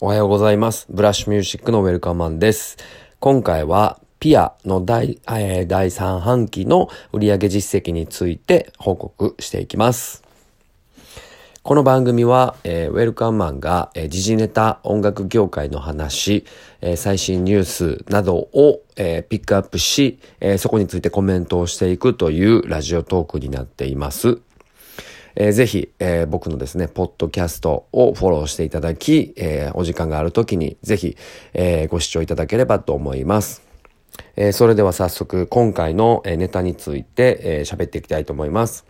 おはようございます。ブラッシュミュージックのウェルカマンです。今回はピアの第、えー、第3半期の売上実績について報告していきます。この番組は、えー、ウェルカムマンが、えー、時事ネタ、音楽業界の話、えー、最新ニュースなどを、えー、ピックアップし、えー、そこについてコメントをしていくというラジオトークになっています。えー、ぜひ、えー、僕のですね、ポッドキャストをフォローしていただき、えー、お時間がある時にぜひ、えー、ご視聴いただければと思います。えー、それでは早速、今回のネタについて、えー、喋っていきたいと思います。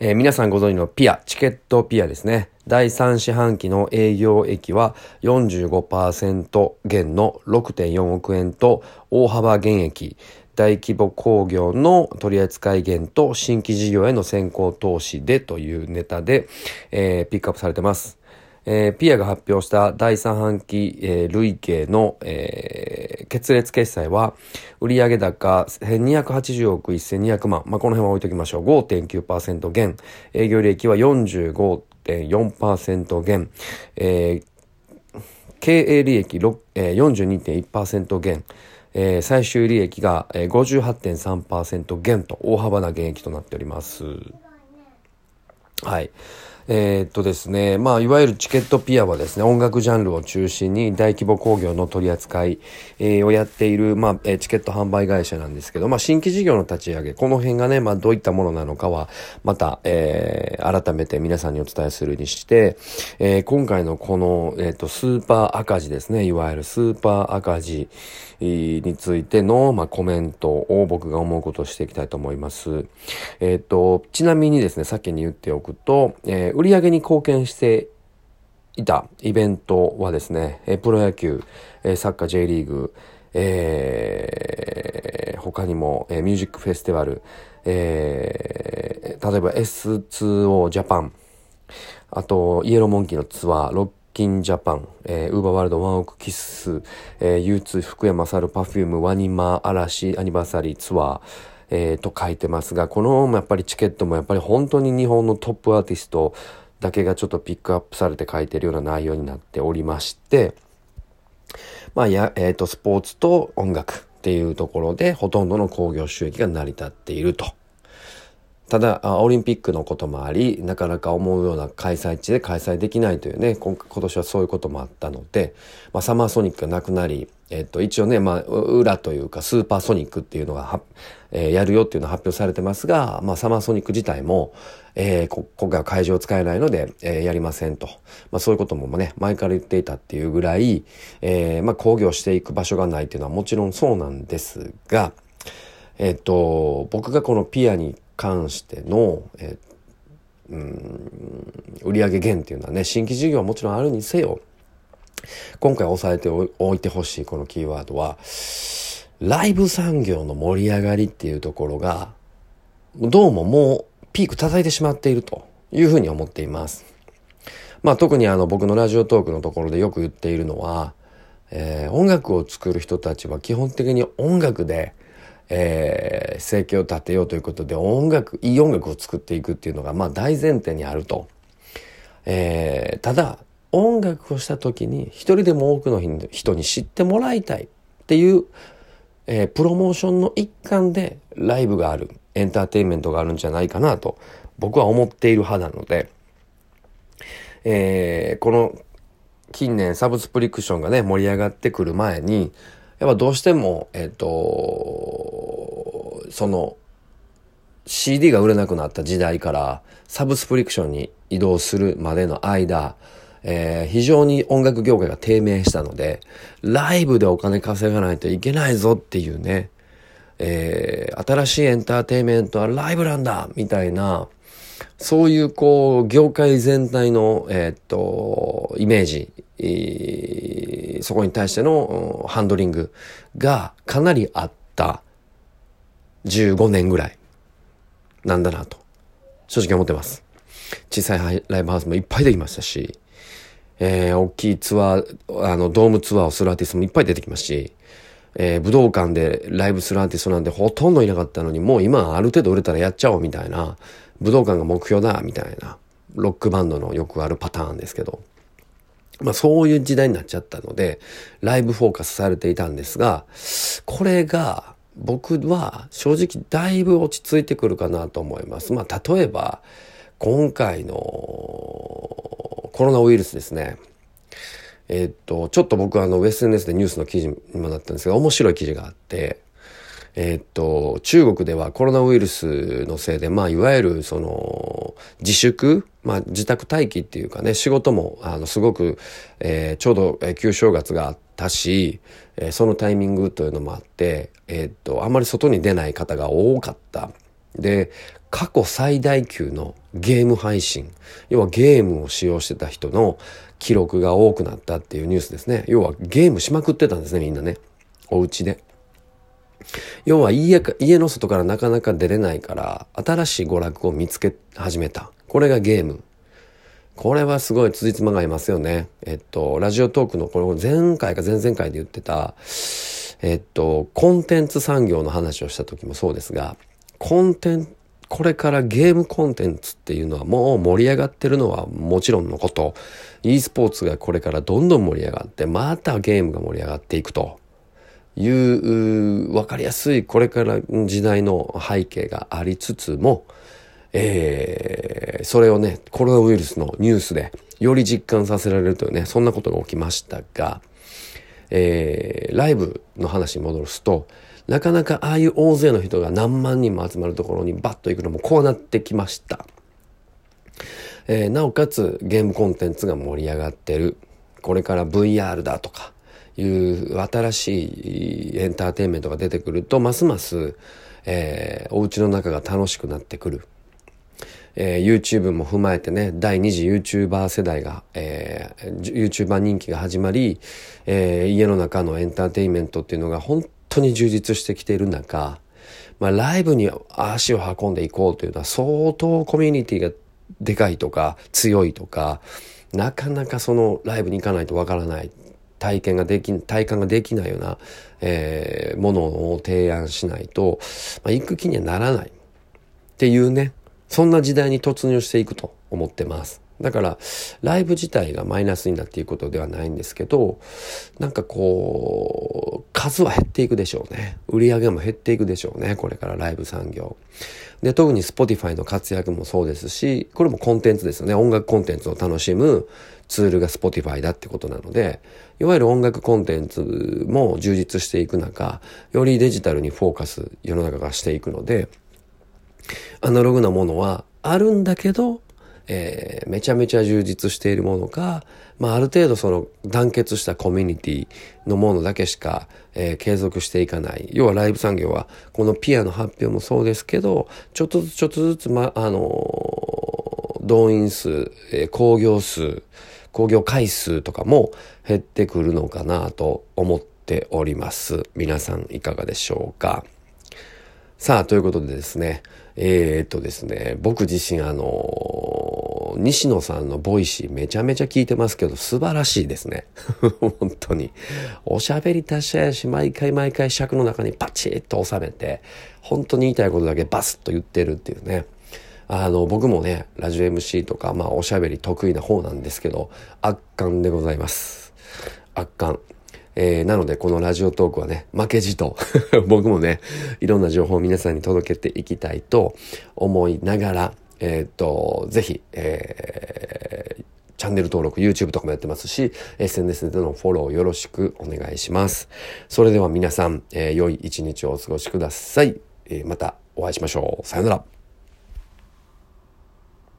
えー、皆さんご存知のピア、チケットピアですね。第3四半期の営業益は45%減の6.4億円と大幅減益。大規模工業の取扱減と新規事業への先行投資でというネタで、えー、ピックアップされてます。えー、ピアが発表した第3半期、えー、累計の、えー、決裂決済は、売上高1280億1200万。まあ、この辺は置いときましょう。5.9%減。営業利益は45.4%減。えー、経営利益、えー、42.1%減。えー、最終利益が58.3%減と大幅な減益となっております。はい。えー、っとですね、まあ、いわゆるチケットピアはですね、音楽ジャンルを中心に大規模工業の取り扱い、えー、をやっている、まあ、えチケット販売会社なんですけど、まあ、新規事業の立ち上げ、この辺がね、まあ、どういったものなのかは、また、えー、改めて皆さんにお伝えするにして、えー、今回のこの、えー、っと、スーパー赤字ですね、いわゆるスーパー赤字についての、まあ、コメントを僕が思うことをしていきたいと思います。えっと、ちなみにですね、先に言っておくと、えー売り上げに貢献していたイベントはですね、えプロ野球、えサッカー J リーグ、えー、他にも、えミュージックフェスティバル、えー、例えば S2O ジャパン、あと、イエローモンキーのツアー、ロッキンジャパン、えー、ウーバーワールドワンオークキッス、えー、U2 福山猿パフュームワニマ嵐アニバーサリーツアー、えー、と書いてますが、このやっぱりチケットもやっぱり本当に日本のトップアーティストだけがちょっとピックアップされて書いてるような内容になっておりまして、まあや、えっ、ー、と、スポーツと音楽っていうところでほとんどの興行収益が成り立っていると。ただオリンピックのこともありなかなか思うような開催地で開催できないというね今年はそういうこともあったので、まあ、サマーソニックがなくなり、えっと、一応ね、まあ、裏というかスーパーソニックっていうのがえー、やるよっていうのは発表されてますが、まあ、サマーソニック自体も、えー、今回は会場を使えないので、えー、やりませんと。まあ、そういうこともね、前から言っていたっていうぐらい、えー、まあ、工業していく場所がないっていうのはもちろんそうなんですが、えっ、と、僕がこのピアに関しての、えー、うん、売上減っていうのはね、新規事業はもちろんあるにせよ、今回押さえておいてほしいこのキーワードは、ライブ産業の盛り上がりっていうところが、どうももうピーク叩いてしまっているというふうに思っています。まあ特にあの僕のラジオトークのところでよく言っているのは、えー、音楽を作る人たちは基本的に音楽で、えー、生計を立てようということで音楽、いい音楽を作っていくっていうのがまあ大前提にあると。えー、ただ、音楽をした時に一人でも多くの人に知ってもらいたいっていうえー、プロモーションの一環でライブがある、エンターテインメントがあるんじゃないかなと僕は思っている派なので、えー、この近年サブスプリクションがね、盛り上がってくる前に、やっぱどうしても、えっ、ー、と、その CD が売れなくなった時代からサブスプリクションに移動するまでの間、えー、非常に音楽業界が低迷したので、ライブでお金稼がないといけないぞっていうね、えー、新しいエンターテインメントはライブなんだみたいな、そういうこう、業界全体の、えー、っと、イメージ、えー、そこに対してのハンドリングがかなりあった。15年ぐらいなんだなと、正直思ってます。小さいライブハウスもいっぱいできましたし、えー、大きいツアー、あの、ドームツアーをするアーティストもいっぱい出てきますし、えー、武道館でライブするアーティストなんてほとんどいなかったのに、もう今ある程度売れたらやっちゃおうみたいな、武道館が目標だみたいな、ロックバンドのよくあるパターンですけど、まあそういう時代になっちゃったので、ライブフォーカスされていたんですが、これが僕は正直だいぶ落ち着いてくるかなと思います。まあ例えば、今回のコロナウイルスですね。え、っと、ちょっと僕はあの SNS でニュースの記事にもなったんですが、面白い記事があって、え、っと、中国ではコロナウイルスのせいで、まあ、いわゆる、その、自粛、まあ、自宅待機っていうかね、仕事も、あの、すごく、えー、ちょうど、え旧正月があってたし、えー、そのタイミングというのもあって、えー、っと、あまり外に出ない方が多かった。で、過去最大級のゲーム配信、要はゲームを使用してた人の記録が多くなったっていうニュースですね。要はゲームしまくってたんですね、みんなね。お家で。要は家か、家の外からなかなか出れないから、新しい娯楽を見つけ始めた。これがゲーム。これはすごい辻褄がいますよね。えっと、ラジオトークのこれ前回か前々回で言ってた、えっと、コンテンツ産業の話をした時もそうですが、コンテン、これからゲームコンテンツっていうのはもう盛り上がってるのはもちろんのこと、e スポーツがこれからどんどん盛り上がって、またゲームが盛り上がっていくと。いう分かりやすいこれから時代の背景がありつつも、えー、それをねコロナウイルスのニュースでより実感させられるというねそんなことが起きましたが、えー、ライブの話に戻すとなかなかああいう大勢の人が何万人も集まるところにバッと行くのもこうなってきました。えー、なおかつゲームコンテンツが盛り上がってる。これから VR だとか、いう新しいエンターテインメントが出てくると、ますます、えー、お家の中が楽しくなってくる。えー、YouTube も踏まえてね、第2次 YouTuber 世代が、えー、YouTuber 人気が始まり、えー、家の中のエンターテインメントっていうのが本当に充実してきている中、まあ、ライブに足を運んでいこうというのは相当コミュニティがでかいとか強いとか、なかなかそのライブに行かないとわからない体験ができ、体感ができないような、えー、ものを提案しないと、まあ、行く気にはならない。っていうね、そんな時代に突入していくと思ってます。だから、ライブ自体がマイナスになっていくことではないんですけど、なんかこう、数は減っていくでしょうね。売り上げも減っていくでしょうね。これからライブ産業。で、特に Spotify の活躍もそうですし、これもコンテンツですよね。音楽コンテンツを楽しむツールが Spotify だってことなので、いわゆる音楽コンテンツも充実していく中、よりデジタルにフォーカス世の中がしていくので、アナログなものはあるんだけど、えー、めちゃめちゃ充実しているものか、まあ、ある程度その団結したコミュニティのものだけしか、えー、継続していかない。要はライブ産業は、このぴあの発表もそうですけど、ちょっとずつちょっとずつ、ま、あのー、動員数、えー、興行数、興行回数とかも減ってくるのかなと思っております。皆さんいかがでしょうかさあ、ということでですね、えー、っとですね、僕自身あの、西野さんの Voicy めちゃめちゃ聞いてますけど、素晴らしいですね。本当に。おしゃべり達者やし、毎回毎回尺の中にパチッと収めて、本当に言いたいことだけバスッと言ってるっていうね。あの、僕もね、ラジオ MC とか、まあ、おしゃべり得意な方なんですけど、圧巻でございます。圧巻。えー、なのでこのラジオトークはね、負けじと 僕もね、いろんな情報を皆さんに届けていきたいと思いながら、えー、っと、ぜひ、えー、チャンネル登録、YouTube とかもやってますし、SNS でのフォローよろしくお願いします。それでは皆さん、えー、良い一日をお過ごしください。えー、またお会いしましょう。さよなら。